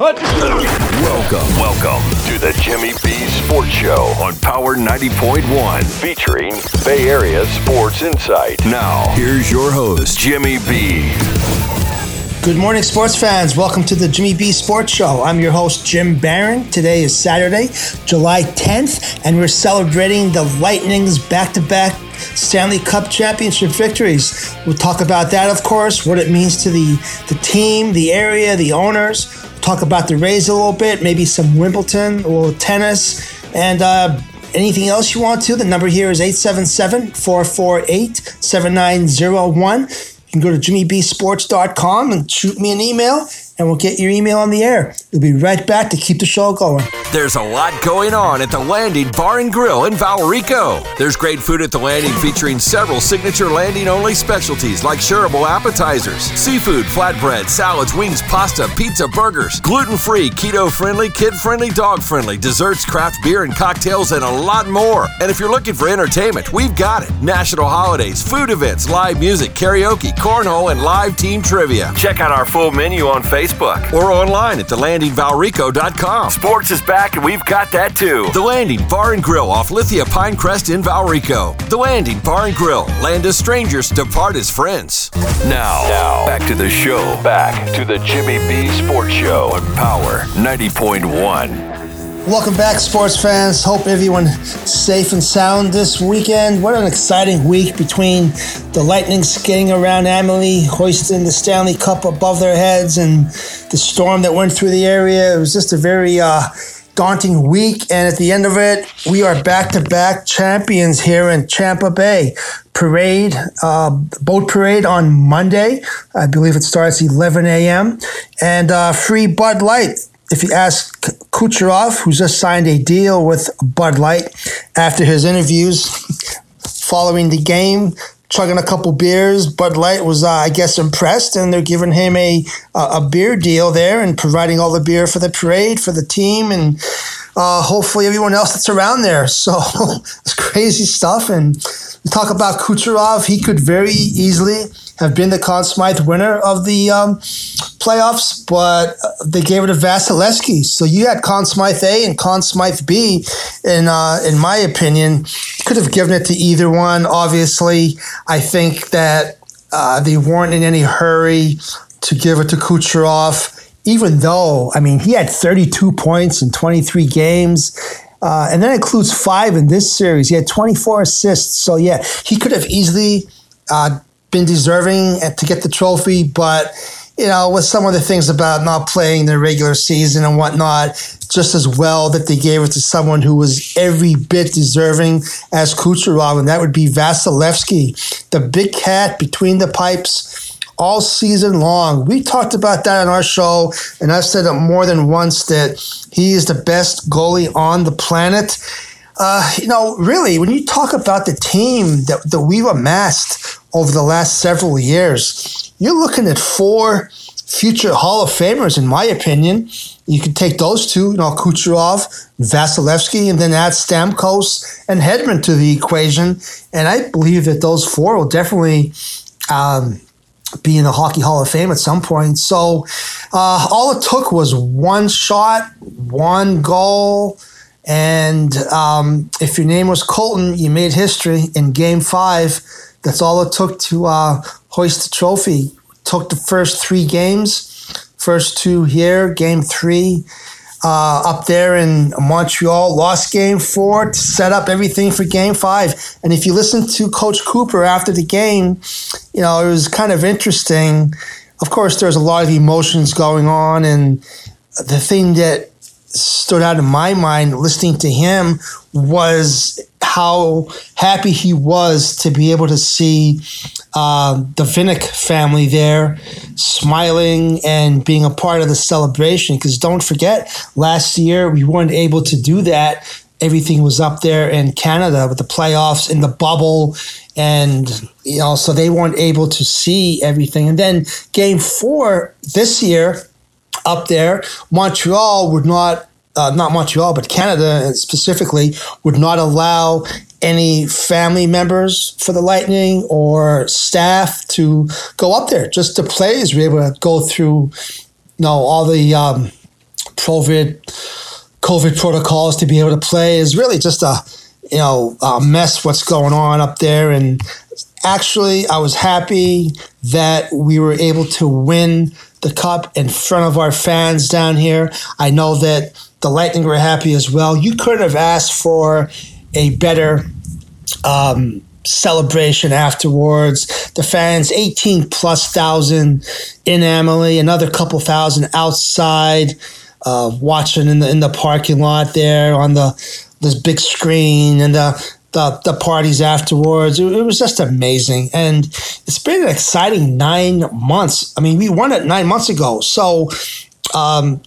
Welcome, welcome to the Jimmy B Sports Show on Power 90.1, featuring Bay Area Sports Insight. Now, here's your host, Jimmy B. Good morning, sports fans. Welcome to the Jimmy B Sports Show. I'm your host, Jim Barron. Today is Saturday, July 10th, and we're celebrating the Lightning's back to back Stanley Cup championship victories. We'll talk about that, of course, what it means to the, the team, the area, the owners. Talk about the Rays a little bit, maybe some Wimbledon, a little tennis, and uh, anything else you want to. The number here is 877 448 7901. You can go to jimmybsports.com and shoot me an email and we'll get your email on the air. We'll be right back to keep the show going. There's a lot going on at the Landing Bar and Grill in Valrico. There's great food at the Landing featuring several signature landing only specialties like shareable appetizers, seafood, flatbread, salads, wings, pasta, pizza, burgers, gluten free, keto friendly, kid friendly, dog friendly, desserts, craft beer and cocktails, and a lot more. And if you're looking for entertainment, we've got it. National holidays, food events, live music, karaoke, cornhole, and live team trivia. Check out our full menu on Facebook or online at thelandingvalrico.com. Sports is back and we've got that too. The Landing Bar and Grill off Lithia Pinecrest in Valrico. The Landing Bar and Grill. Land as strangers, depart as friends. Now, now, back to the show. Back to the Jimmy B Sports Show on Power 90.1. Welcome back, sports fans. Hope everyone's safe and sound this weekend. What an exciting week between the Lightning skating around Amalie, hoisting the Stanley Cup above their heads, and the storm that went through the area. It was just a very uh, daunting week. And at the end of it, we are back to back champions here in Champa Bay. Parade, uh, boat parade on Monday. I believe it starts 11 a.m. And uh, free Bud Light if you ask Kucherov, who just signed a deal with Bud Light after his interviews following the game, chugging a couple beers, Bud Light was, uh, I guess, impressed, and they're giving him a a beer deal there and providing all the beer for the parade for the team and uh, hopefully everyone else that's around there. So it's crazy stuff. And we talk about Kucherov, he could very easily have been the Conn Smythe winner of the um, playoffs, but they gave it to Vasilevskiy. So you had Conn Smythe A and Conn Smythe B, and uh, in my opinion, could have given it to either one. Obviously, I think that uh, they weren't in any hurry to give it to Kucherov, even though, I mean, he had 32 points in 23 games. Uh, and that includes five in this series. He had 24 assists. So, yeah, he could have easily uh, been deserving to get the trophy, but you know, with some of the things about not playing the regular season and whatnot, just as well that they gave it to someone who was every bit deserving as Kucherov, and that would be Vasilevskiy, the big cat between the pipes all season long. We talked about that on our show, and I've said it more than once that he is the best goalie on the planet. Uh, you know, really, when you talk about the team that, that we've amassed over the last several years, you're looking at four future Hall of Famers, in my opinion. You can take those two, you know, Kucherov, Vasilevskiy, and then add Stamkos and Hedman to the equation. And I believe that those four will definitely um, be in the Hockey Hall of Fame at some point. So uh, all it took was one shot, one goal and um, if your name was Colton, you made history in Game Five. That's all it took to uh, hoist the trophy. Took the first three games, first two here, Game Three. Uh, up there in Montreal, lost game four to set up everything for game five. And if you listen to Coach Cooper after the game, you know, it was kind of interesting. Of course, there's a lot of emotions going on. And the thing that stood out in my mind listening to him was how happy he was to be able to see uh, the Vinik family there smiling and being a part of the celebration. Because don't forget, last year we weren't able to do that. Everything was up there in Canada with the playoffs in the bubble. And, you know, so they weren't able to see everything. And then game four this year, up there. Montreal would not, uh, not Montreal, but Canada specifically, would not allow any family members for the Lightning or staff to go up there. Just to the players were able to go through, you know, all the um, COVID COVID protocols to be able to play is really just a you know a mess. What's going on up there? And actually, I was happy that we were able to win the cup in front of our fans down here. I know that the Lightning were happy as well. You couldn't have asked for a better um, celebration afterwards. The fans, 18 plus thousand in Amalie, another couple thousand outside, uh, watching in the in the parking lot there on the this big screen and the the, the parties afterwards. It, it, was just amazing. And it's been an exciting nine months. I mean, we won it nine months ago. So um,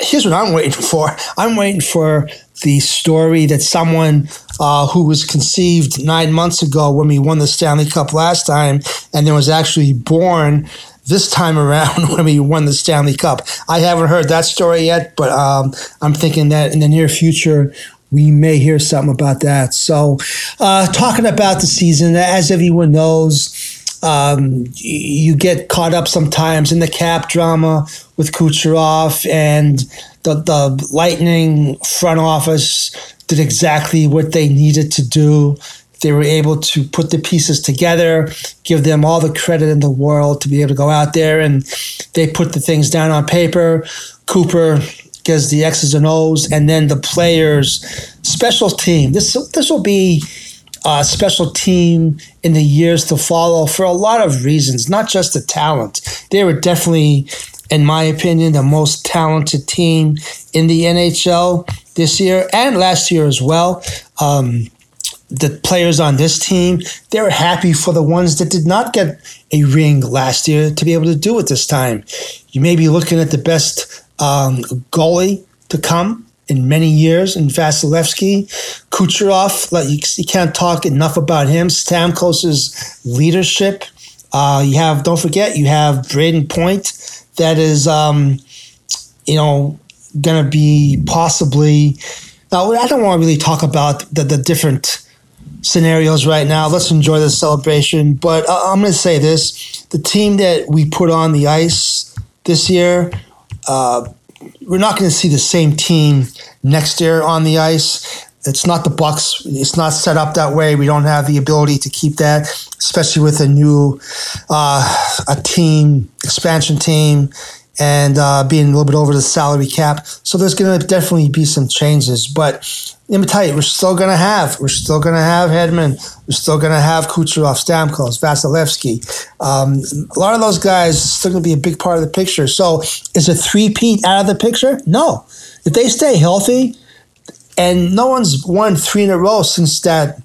here's what I'm waiting for I'm waiting for the story that someone uh, who was conceived nine months ago when we won the Stanley Cup last time and then was actually born this time around when we won the Stanley Cup. I haven't heard that story yet, but um, I'm thinking that in the near future, we may hear something about that. So, uh, talking about the season, as everyone knows, um, you get caught up sometimes in the cap drama with Kucherov and the, the Lightning front office did exactly what they needed to do. They were able to put the pieces together, give them all the credit in the world to be able to go out there and they put the things down on paper. Cooper gives the X's and O's, and then the players' special team. This this will be a special team in the years to follow for a lot of reasons, not just the talent. They were definitely in my opinion, the most talented team in the NHL this year and last year as well. Um, the players on this team, they're happy for the ones that did not get a ring last year to be able to do it this time. You may be looking at the best um, goalie to come in many years in Vasilevskiy. Kucherov, like you, you, can't talk enough about him. Stamkos's leadership. Uh, you have, don't forget, you have Brayden Point that is, um, you know, going to be possibly. Now, I don't want to really talk about the, the different scenarios right now. Let's enjoy the celebration. But uh, I'm going to say this the team that we put on the ice this year, uh, we're not going to see the same team next year on the ice. It's not the Bucs. It's not set up that way. We don't have the ability to keep that, especially with a new uh, a team expansion team and uh, being a little bit over the salary cap. So there's going to definitely be some changes. But tell you, we're still going to have we're still going to have Hedman. We're still going to have Kucherov, Stamkos, Vasilevskiy. Um, a lot of those guys are still going to be a big part of the picture. So is a three-peat out of the picture? No. If they stay healthy and no one's won three in a row since that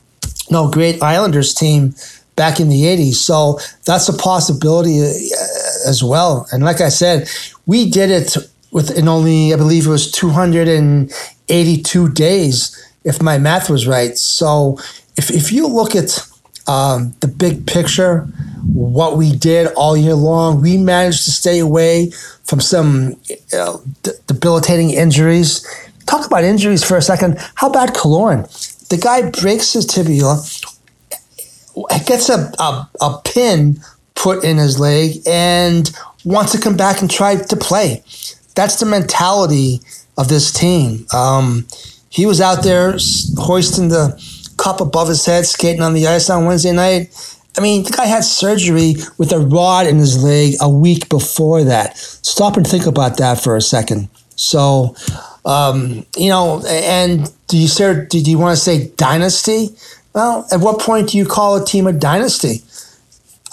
know, great Islanders team back in the 80s. So that's a possibility as well. And like I said, we did it within only, I believe it was 282 days, if my math was right. So if, if you look at um, the big picture, what we did all year long, we managed to stay away from some uh, debilitating injuries talk about injuries for a second. How about Killorn? The guy breaks his tibia, gets a, a, a pin put in his leg, and wants to come back and try to play. That's the mentality of this team. Um, he was out there hoisting the cup above his head, skating on the ice on Wednesday night. I mean, the guy had surgery with a rod in his leg a week before that. Stop and think about that for a second. So, um, you know, and do you say, do you want to say dynasty? Well, at what point do you call a team a dynasty?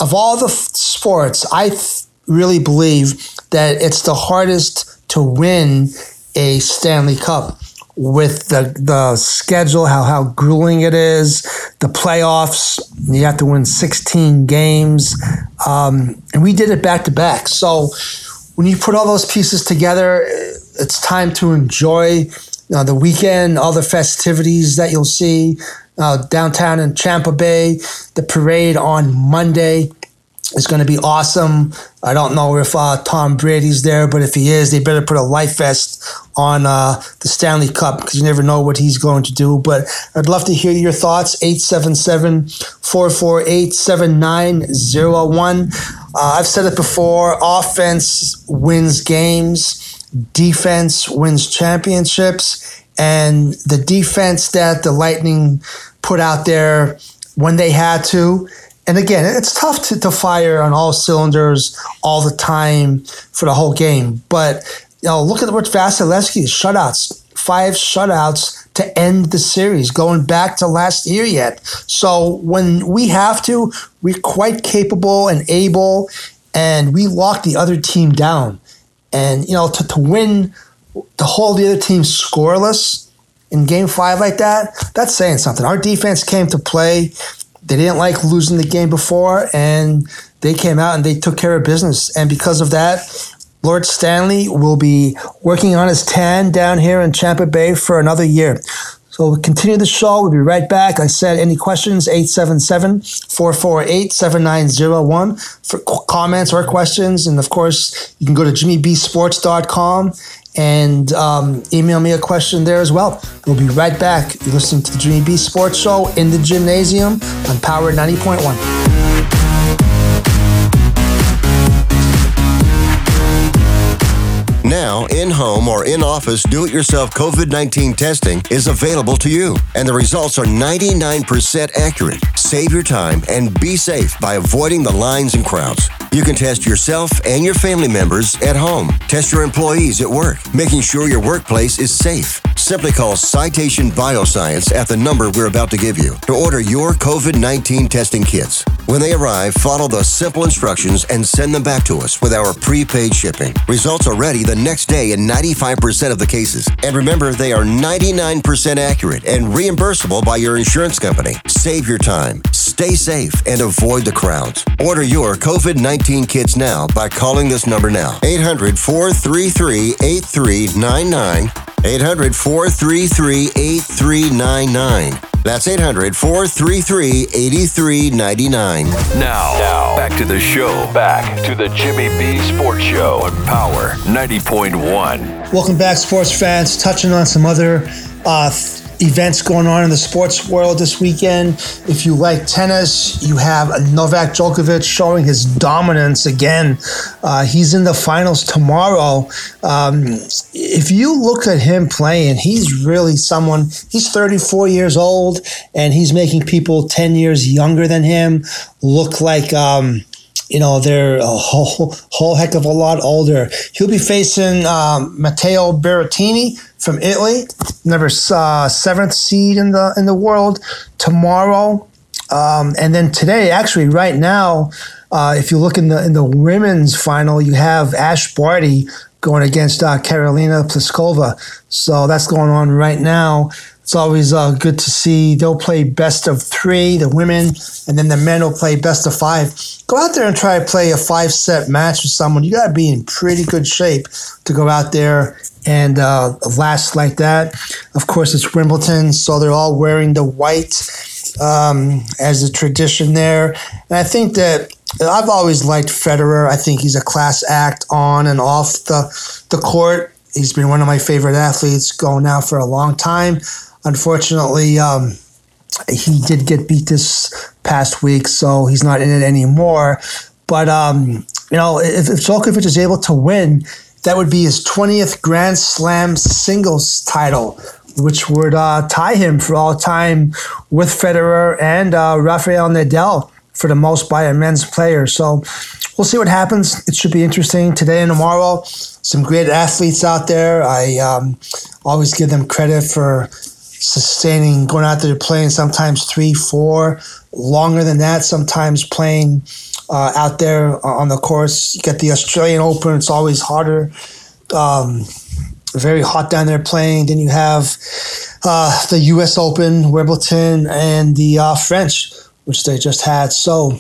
Of all the f- sports, I th- really believe that it's the hardest to win a Stanley Cup with the the schedule, how how grueling it is, the playoffs. You have to win 16 games, um, and we did it back to back. So when you put all those pieces together, it's time to enjoy uh, the weekend, all the festivities that you'll see uh, downtown in Tampa Bay. The parade on Monday is going to be awesome. I don't know if uh, Tom Brady's there, but if he is, they better put a life vest on uh, the Stanley Cup because you never know what he's going to do. But I'd love to hear your thoughts. 877 448 7901. Uh, I've said it before offense wins games defense wins championships, and the defense that the Lightning put out there when they had to. And again, it's tough to, to fire on all cylinders all the time for the whole game. But you know, look at what Vasilevskiy's shutouts, five shutouts to end the series, going back to last year yet. So when we have to, we're quite capable and able, and we lock the other team down. And you know, to, to win, to hold the other team scoreless in game five like that, that's saying something. Our defense came to play. They didn't like losing the game before, and they came out and they took care of business. And because of that, Lord Stanley will be working on his tan down here in Tampa Bay for another year. So we'll continue the show. We'll be right back. I said, any questions, 877-448-7901 for comments or questions. And of course, you can go to jimmybsports.com and um, email me a question there as well. We'll be right back. You're listening to the Jimmy B Sports Show in the Jimnasium on Power 90.1. Now, in home or in office do it yourself COVID 19 testing is available to you, and the results are 99% accurate. Save your time and be safe by avoiding the lines and crowds. You can test yourself and your family members at home. Test your employees at work, making sure your workplace is safe. Simply call Citation Bioscience at the number we're about to give you to order your COVID 19 testing kits. When they arrive, follow the simple instructions and send them back to us with our prepaid shipping. Results are ready the next day in 95% of the cases. And remember, they are 99% accurate and reimbursable by your insurance company. Save your time, stay safe, and avoid the crowds. Order your COVID 19 kits now by calling this number now 800 433 8399. 800 433 8399. That's 800 433 8399. Now, now, back to the show. Back to the Jimmy B Sports Show on Power 90.1. Welcome back, sports fans. Touching on some other uh, events going on in the sports world this weekend. If you like tennis, you have Novak Djokovic showing his dominance again. Uh, he's in the finals tomorrow. Um, if you look at him playing, he's really someone, he's 34 years old and he's making people 10 years younger than him look like. Um, you know, they're a whole, whole heck of a lot older. He'll be facing um, Matteo Berrettini from Italy, number uh, seventh seed in the in the world tomorrow, um, and then today, actually, right now, uh, if you look in the in the women's final, you have Ash Barty going against uh, Karolina Pliskova. So that's going on right now. It's always uh, good to see. They'll play best of three, the women, and then the men will play best of five. Go out there and try to play a five set match with someone. You got to be in pretty good shape to go out there and uh, last like that. Of course, it's Wimbledon, so they're all wearing the white um, as a tradition there. And I think that I've always liked Federer. I think he's a class act on and off the, the court. He's been one of my favorite athletes going now for a long time. Unfortunately, um, he did get beat this past week, so he's not in it anymore. But um, you know, if, if Djokovic is able to win, that would be his 20th Grand Slam singles title, which would uh, tie him for all time with Federer and uh, Rafael Nadal for the most by a men's player. So we'll see what happens. It should be interesting today and tomorrow. Some great athletes out there. I um, always give them credit for sustaining, going out there playing sometimes three, four, longer than that, sometimes playing uh, out there on the course. You get the Australian Open, it's always harder. Um, very hot down there playing. Then you have uh, the U.S. Open, Wimbledon, and the uh, French, which they just had. So,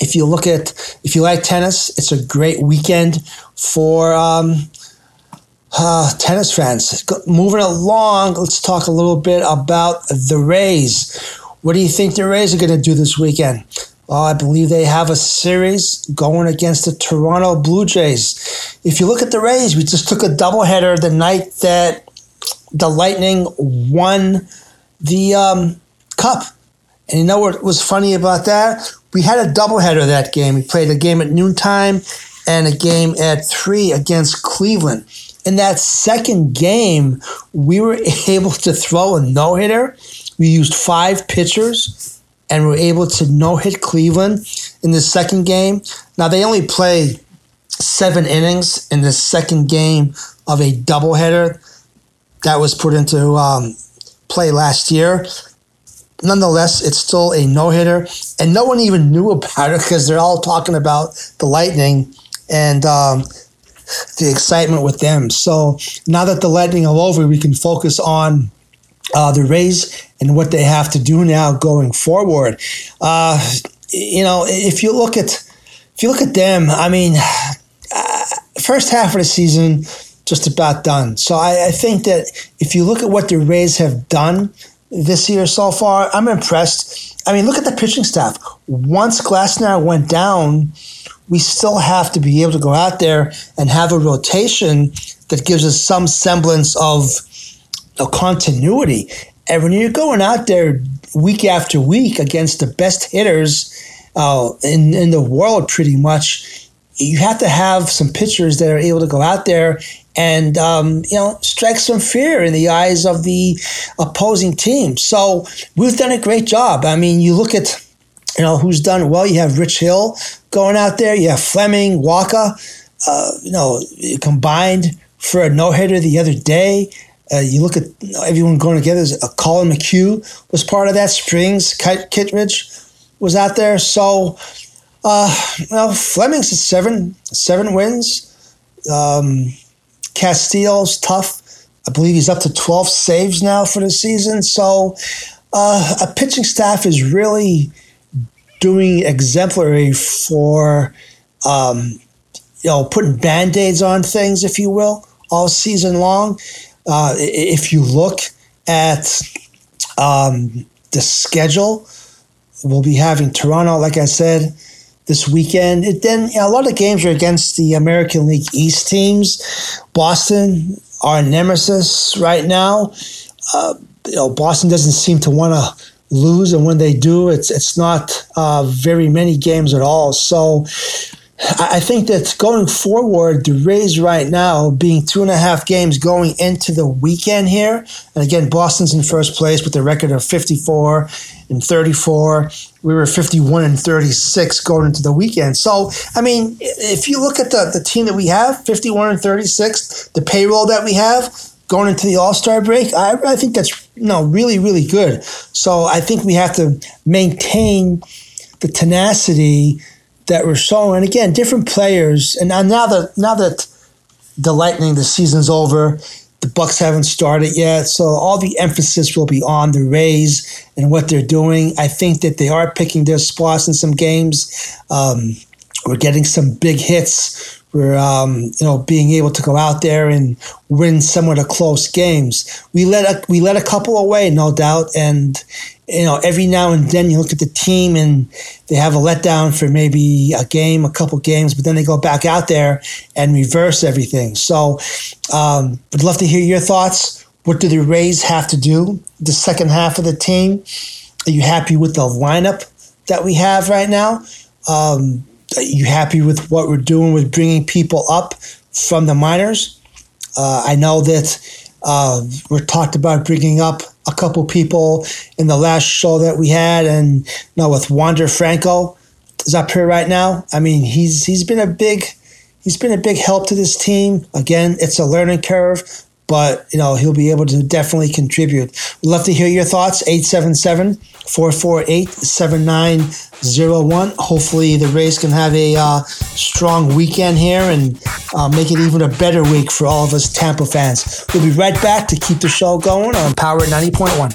if you look at, if you like tennis, it's a great weekend for um, uh, tennis fans. Moving along, let's talk a little bit about the Rays. What do you think the Rays are going to do this weekend? Uh, I believe they have a series going against the Toronto Blue Jays. If you look at the Rays, we just took a doubleheader the night that the Lightning won the um, Cup. And you know what was funny about that? We had a doubleheader that game. We played a game at noontime and a game at three against Cleveland. In that second game, we were able to throw a no hitter. We used five pitchers and were able to no hit Cleveland in the second game. Now, they only play seven innings in the second game of a doubleheader that was put into um, play last year. Nonetheless, it's still a no hitter, and no one even knew about it because they're all talking about the Lightning and um, the excitement with them. So now that the Lightning are over, we can focus on uh, the Rays and what they have to do now going forward. Uh, you know, if you look at if you look at them, I mean, uh, first half of the season just about done. So I, I think that if you look at what the Rays have done this year so far, I'm impressed. I mean, look at the pitching staff. Once Glasnow went down, we still have to be able to go out there and have a rotation that gives us some semblance of a continuity. And when you're going out there week after week against the best hitters uh, in in the world, pretty much, you have to have some pitchers that are able to go out there and um, you know strike some fear in the eyes of the opposing team. So we've done a great job. I mean, you look at you know who's done well. You have Rich Hill going out there. You have Fleming, Wacha. Uh, you know, combined for a no hitter the other day. Uh, you look at everyone going together. Uh, Collin McHugh was part of that. Springs, Kittredge was out there. So, uh, well, Fleming's at seven, seven wins. Um, Castillo's tough. I believe he's up to 12 saves now for the season. So, uh, a pitching staff is really doing exemplary for, um, you know, putting band aids on things, if you will, all season long. Uh, if you look at um, the schedule, we'll be having Toronto, like I said, this weekend. It, then you know, a lot of games are against the American League East teams. Boston, our nemesis right now. Uh, you know, Boston doesn't seem to want to lose, and when they do, it's it's not uh, very many games at all. So I think that going forward, the Rays right now being two and a half games going into the weekend here, and again, Boston's in first place with a record of 54 and 34. We were 51 and 36 going into the weekend. So, I mean, if you look at the, the team that we have, 51 and 36, the payroll that we have going into the All Star break, I, I think that's know, really, really good. So, I think we have to maintain the tenacity that we're showing. And again, different players. And now, now that now that the Lightning, the season's over, the Bucs haven't started yet, so all the emphasis will be on the Rays and what they're doing. I think that they are picking their spots in some games. Um, we're getting some big hits. We're um, you know being able to go out there and win some of the close games. We let a, we let a couple away, no doubt, and you know, every now and then you look at the team and they have a letdown for maybe a game, a couple games, but then they go back out there and reverse everything. So, um, would love to hear your thoughts. What do the Rays have to do the second half of the team? Are you happy with the lineup that we have right now? Um, are you happy with what we're doing with bringing people up from the minors? Uh, I know that uh, we're talked about bringing up a couple people in the last show that we had, and you know, with Wander Franco is up here right now. I mean, he's he's been a big he's been a big help to this team. Again, it's a learning curve, but you know he'll be able to definitely contribute. We'd love to hear your thoughts. 877-448-7901. Hopefully the Rays can have a uh, strong weekend here and uh, make it even a better week for all of us Tampa fans. We'll be right back to keep the show going on Power 90.1.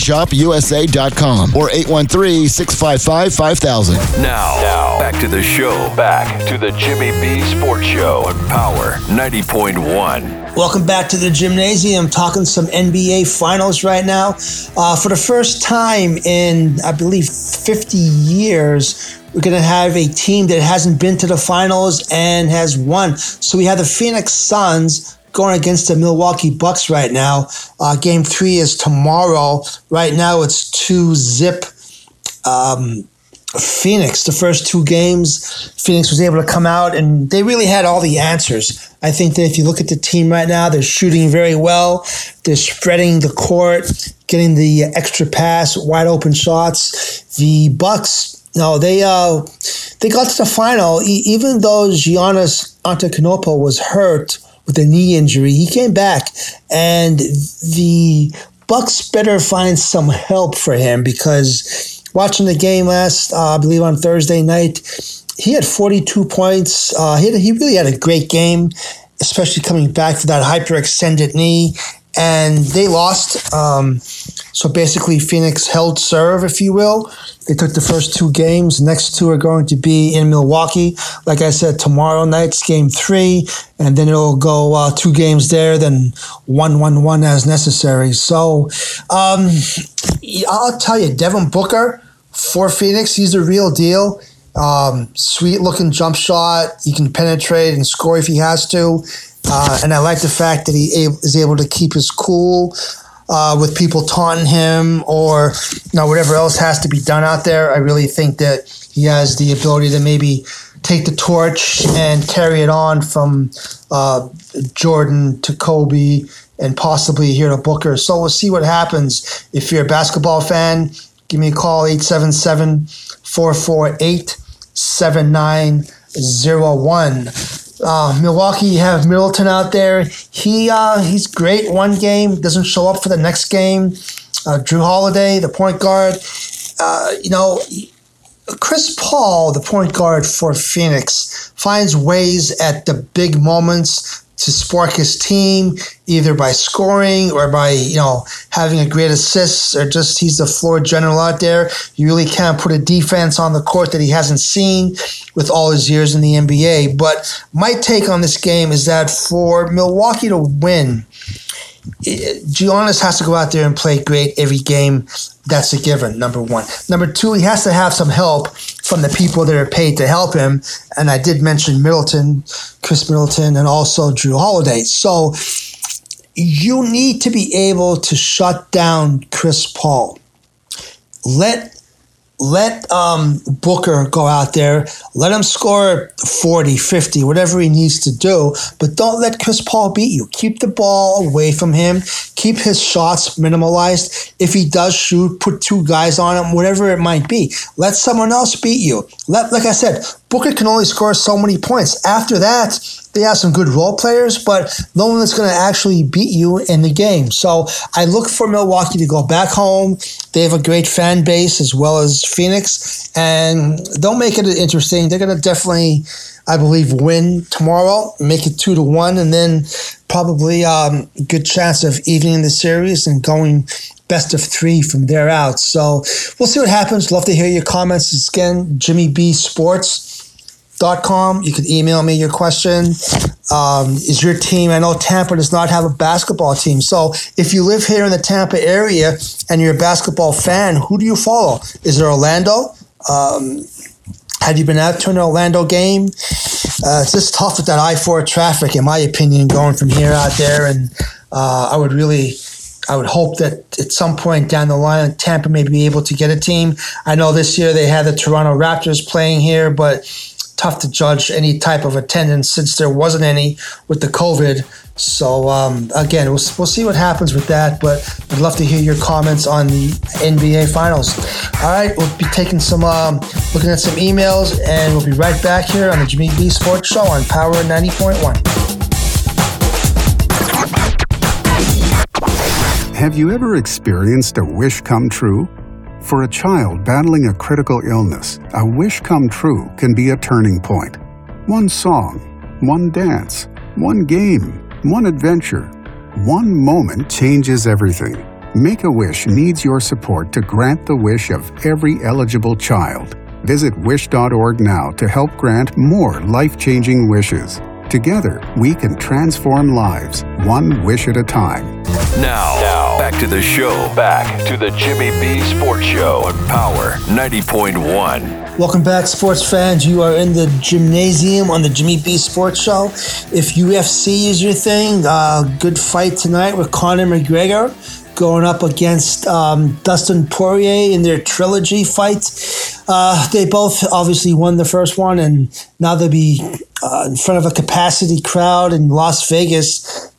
thepropertyshop.usa.com or 813-655-5000. Now, now, back to the show. Back to the Jimmy B Sports Show on Power 90.1. Welcome back to the Jimnasium. Talking some NBA finals right now. Uh, for the first time in, I believe, 50 years, we're going to have a team that hasn't been to the finals and has won. So we have the Phoenix Suns going against the Milwaukee Bucks right now. Uh, game three is tomorrow. Right now it's two zip. Um, Phoenix, the first two games, Phoenix was able to come out and they really had all the answers. I think that if you look at the team right now, they're shooting very well. They're spreading the court, getting the extra pass, wide open shots. The Bucks, no, they uh, they got to the final. Even though Giannis Antetokounmpo was hurt with a knee injury, he came back, and the Bucks better find some help for him because watching the game last, uh, I believe on Thursday night, he had 42 points. Uh, he, had, he really had a great game, especially coming back for that hyperextended knee. And they lost. Um, so basically, Phoenix held serve, if you will. They took the first two games. next two are going to be in Milwaukee. Like I said, tomorrow night's game three, and then it'll go uh, two games there, then one, one, one as necessary. So um, I'll tell you, Devin Booker for Phoenix, he's the real deal. Um, sweet looking jump shot. He can penetrate and score if he has to. Uh, and I like the fact that he is able to keep his cool uh, with people taunting him or you know whatever else has to be done out there. I really think that he has the ability to maybe take the torch and carry it on from uh, Jordan to Kobe and possibly here to Booker. So we'll see what happens. If you're a basketball fan, give me a call 877 448 7901. Uh, Milwaukee, you have Middleton out there. He uh, he's great one game, doesn't show up for the next game. Uh, Jrue Holiday, the point guard. Uh, you know, Chris Paul, the point guard for Phoenix, finds ways at the big moments to spark his team, either by scoring or by you know having a great assist, or just he's the floor general out there. You really can't put a defense on the court that he hasn't seen with all his years in the NBA. But my take on this game is that for Milwaukee to win, Giannis has to go out there and play great every game. That's a given, number one. Number two, he has to have some help from the people that are paid to help him. And I did mention Middleton, Khris Middleton, and also Jrue Holiday. So you need to be able to shut down Chris Paul. Let let um, Booker go out there, let him score 40, 50, whatever he needs to do, but don't let Chris Paul beat you. Keep the ball away from him, keep his shots minimalized. If he does shoot, put two guys on him, whatever it might be. Let someone else beat you. Let, like I said, Booker can only score so many points. After that, they have some good role players, but no one that's going to actually beat you in the game. So I look for Milwaukee to go back home. They have a great fan base as well as Phoenix, and they'll make it interesting. They're going to definitely, I believe, win tomorrow, make it two to one, and then probably um, good chance of evening the series and going best of three from there out. So we'll see what happens. Love to hear your comments. It's again, Jimmy B Sports com. You can email me your question. Um, is your team? I know Tampa does not have a basketball team. So if you live here in the Tampa area and you're a basketball fan, who do you follow? Is it Orlando? Um, have you been out to an Orlando game? Uh, it's just tough with that I 4 traffic, in my opinion, going from here out there. And uh, I would really. I would hope that at some point down the line, Tampa may be able to get a team. I know this year they had the Toronto Raptors playing here, but tough to judge any type of attendance since there wasn't any with the COVID. So um, again, we'll, we'll see what happens with that. But I'd love to hear your comments on the NBA Finals. All right, we'll be taking some, um, looking at some emails, and we'll be right back here on the Jimmy B Sports Show on Power 90.1. Have you ever experienced a wish come true? For a child battling a critical illness, a wish come true can be a turning point. One song, one dance, one game, one adventure, one moment changes everything. Make a Wish needs your support to grant the wish of every eligible child. Visit wish.org now to help grant more life changing wishes. Together, we can transform lives, one wish at a time. Now, back to the show. Back to the Jimmy B Sports Show on Power 90.1. Welcome back, sports fans. You are in the Jimnasium on the Jimmy B Sports Show. If UFC is your thing, uh, good fight tonight with Conor McGregor going up against um, Dustin Poirier in their trilogy fight. Uh, they both obviously won the first one, and now they'll be uh, in front of a capacity crowd in Las Vegas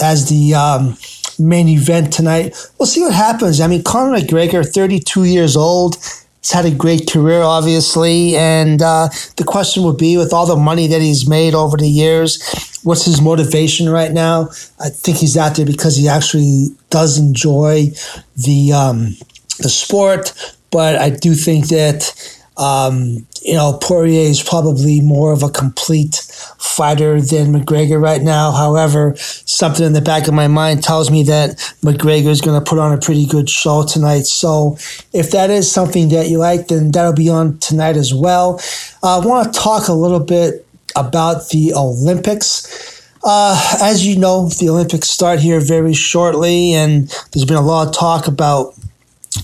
as the um, main event tonight. We'll see what happens. I mean, Conor McGregor, 32 years old, He's had a great career, obviously. And uh, the question would be with all the money that he's made over the years, what's his motivation right now? I think he's out there because he actually does enjoy the, um, the sport. But I do think that um, you know, Poirier is probably more of a complete fighter than McGregor right now. However, something in the back of my mind tells me that McGregor is going to put on a pretty good show tonight. So, if that is something that you like, then that'll be on tonight as well. Uh, I want to talk a little bit about the Olympics. Uh, as you know, the Olympics start here very shortly, and there's been a lot of talk about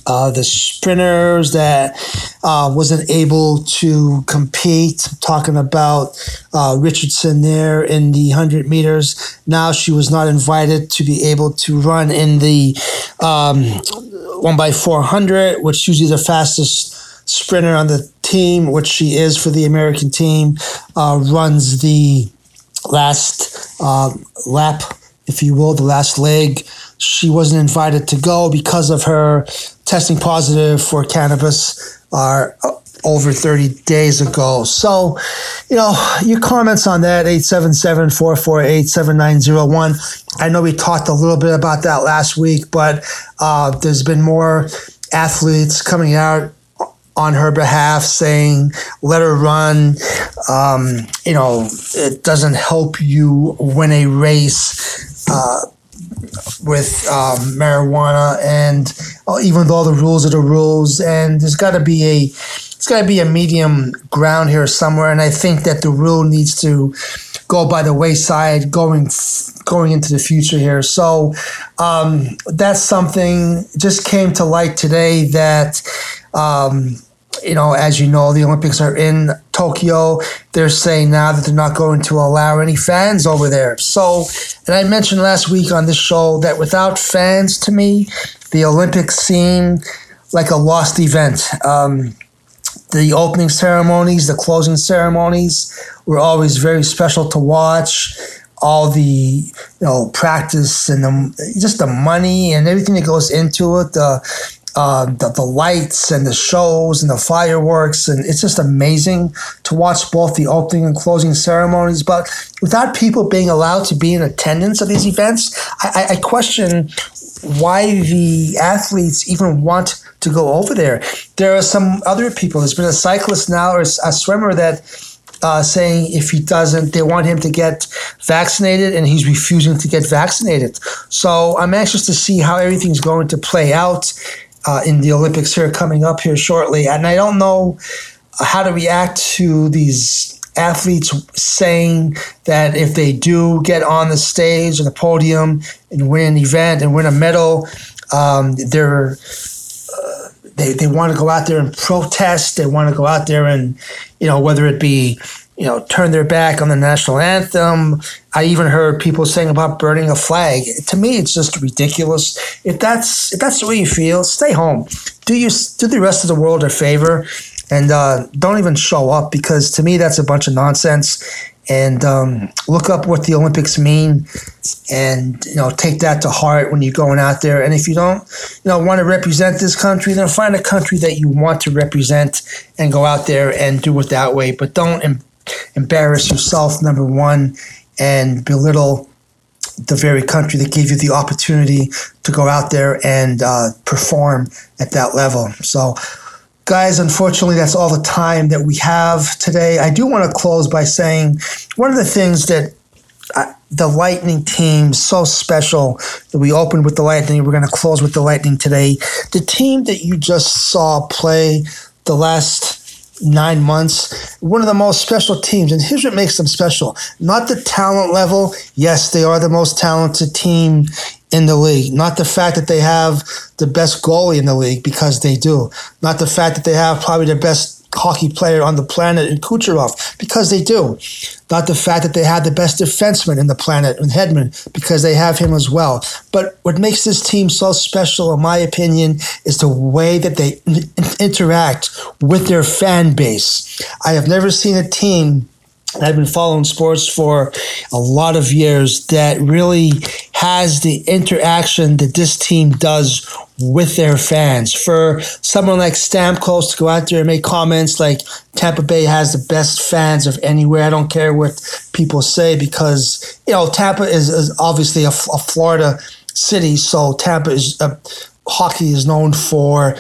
uh, the sprinters that uh, wasn't able to compete. Talking about uh, Richardson there in the 100 meters. Now she was not invited to be able to run in the um, 1 by 400, which usually the fastest sprinter on the team, which she is for the American team, uh, runs the last uh, lap, if you will, the last leg she wasn't invited to go because of her testing positive for cannabis uh, over 30 days ago. So, you know, your comments on that, 877 448 7901. I know we talked a little bit about that last week, but uh, there's been more athletes coming out on her behalf saying, let her run. Um, you know, it doesn't help you win a race. Uh, with um, marijuana, and uh, even though the rules are the rules, and there's got to be a it's got to be a medium ground here somewhere, and I think that the rule needs to go by the wayside going going into the future here. So um, that's something just came to light today that. Um, you know, as you know, the Olympics are in Tokyo. They're saying now that they're not going to allow any fans over there. So, and I mentioned last week on this show that without fans, to me, the Olympics seem like a lost event. Um, the opening ceremonies, the closing ceremonies were always very special to watch. All the you know practice and the, just the money and everything that goes into it, the uh, the, the lights and the shows and the fireworks. And it's just amazing to watch both the opening and closing ceremonies. But without people being allowed to be in attendance at these events, I, I question why the athletes even want to go over there. There are some other people. There's been a cyclist now or a swimmer that uh, saying if he doesn't, they want him to get vaccinated, and he's refusing to get vaccinated. So I'm anxious to see how everything's going to play out uh, in the Olympics here coming up here shortly. And I don't know how to react to these athletes saying that if they do get on the stage or the podium and win an event and win a medal, um, they're uh, they, they want to go out there and protest. They want to go out there and, you know, whether it be you know, turn their back on the national anthem. I even heard people saying about burning a flag. To me, it's just ridiculous. If that's if that's the way you feel, stay home. Do you do the rest of the world a favor, and uh, don't even show up because to me that's a bunch of nonsense. And um, look up what the Olympics mean, and you know take that to heart when you're going out there. And if you don't, you know, want to represent this country, then find a country that you want to represent and go out there and do it that way. But don't embarrass yourself, number one, and belittle the very country that gave you the opportunity to go out there and uh, perform at that level. So, guys, unfortunately, that's all the time that we have today. I do want to close by saying one of the things that the Lightning team so special that we opened with the Lightning. We're going to close with the Lightning today. The team that you just saw play the last nine months, one of the most special teams. And here's what makes them special not the talent level. Yes, they are the most talented team in the league. Not the fact that they have the best goalie in the league, because they do. Not the fact that they have probably the best hockey player on the planet in Kucherov because they do. Not the fact that they have the best defenseman in the planet in Hedman because they have him as well. But what makes this team so special, in my opinion, is the way that they interact with their fan base. I have never seen a team I've been following sports for a lot of years that really has the interaction that this team does with their fans. For someone like Stamkos to go out there and make comments like Tampa Bay has the best fans of anywhere, I don't care what people say because, you know, Tampa is, is obviously a, a, Florida city, so Tampa is, uh, hockey is known for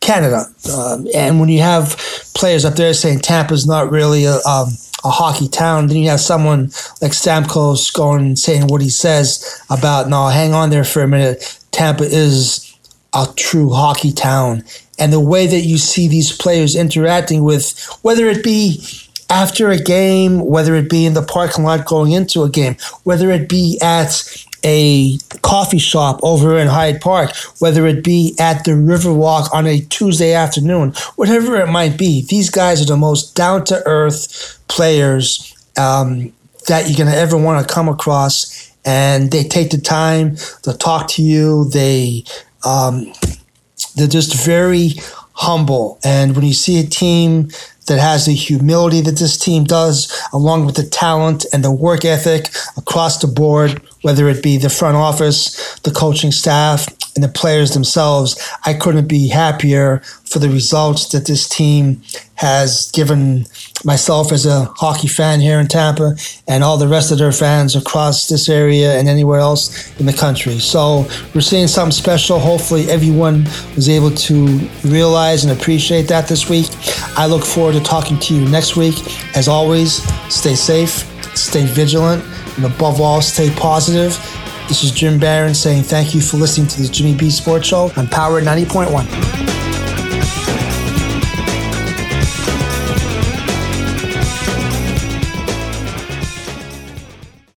Canada. Um, and when you have players up there saying Tampa's not really a, um, a hockey town. Then you have someone like Stamkos going and saying what he says about, no, hang on there for a minute. Tampa is a true hockey town. And the way that you see these players interacting with, whether it be after a game, whether it be in the parking lot going into a game, whether it be at a coffee shop over in Hyde Park, whether it be at the Riverwalk on a Tuesday afternoon, whatever it might be, these guys are the most down to earth players um, that you're going to ever want to come across. And they take the time to talk to you. They, um, they're just very humble. And when you see a team that has the humility that this team does, along with the talent and the work ethic across the board, whether it be the front office, the coaching staff, and the players themselves, I couldn't be happier for the results that this team has given myself as a hockey fan here in Tampa and all the rest of their fans across this area and anywhere else in the country. So we're seeing something special. Hopefully, everyone was able to realize and appreciate that this week. I look forward to talking to you next week. As always, stay safe, stay vigilant, and above all, stay positive this is Jim Barron saying thank you for listening to the Jimmy B Sports Show on Power 90.1.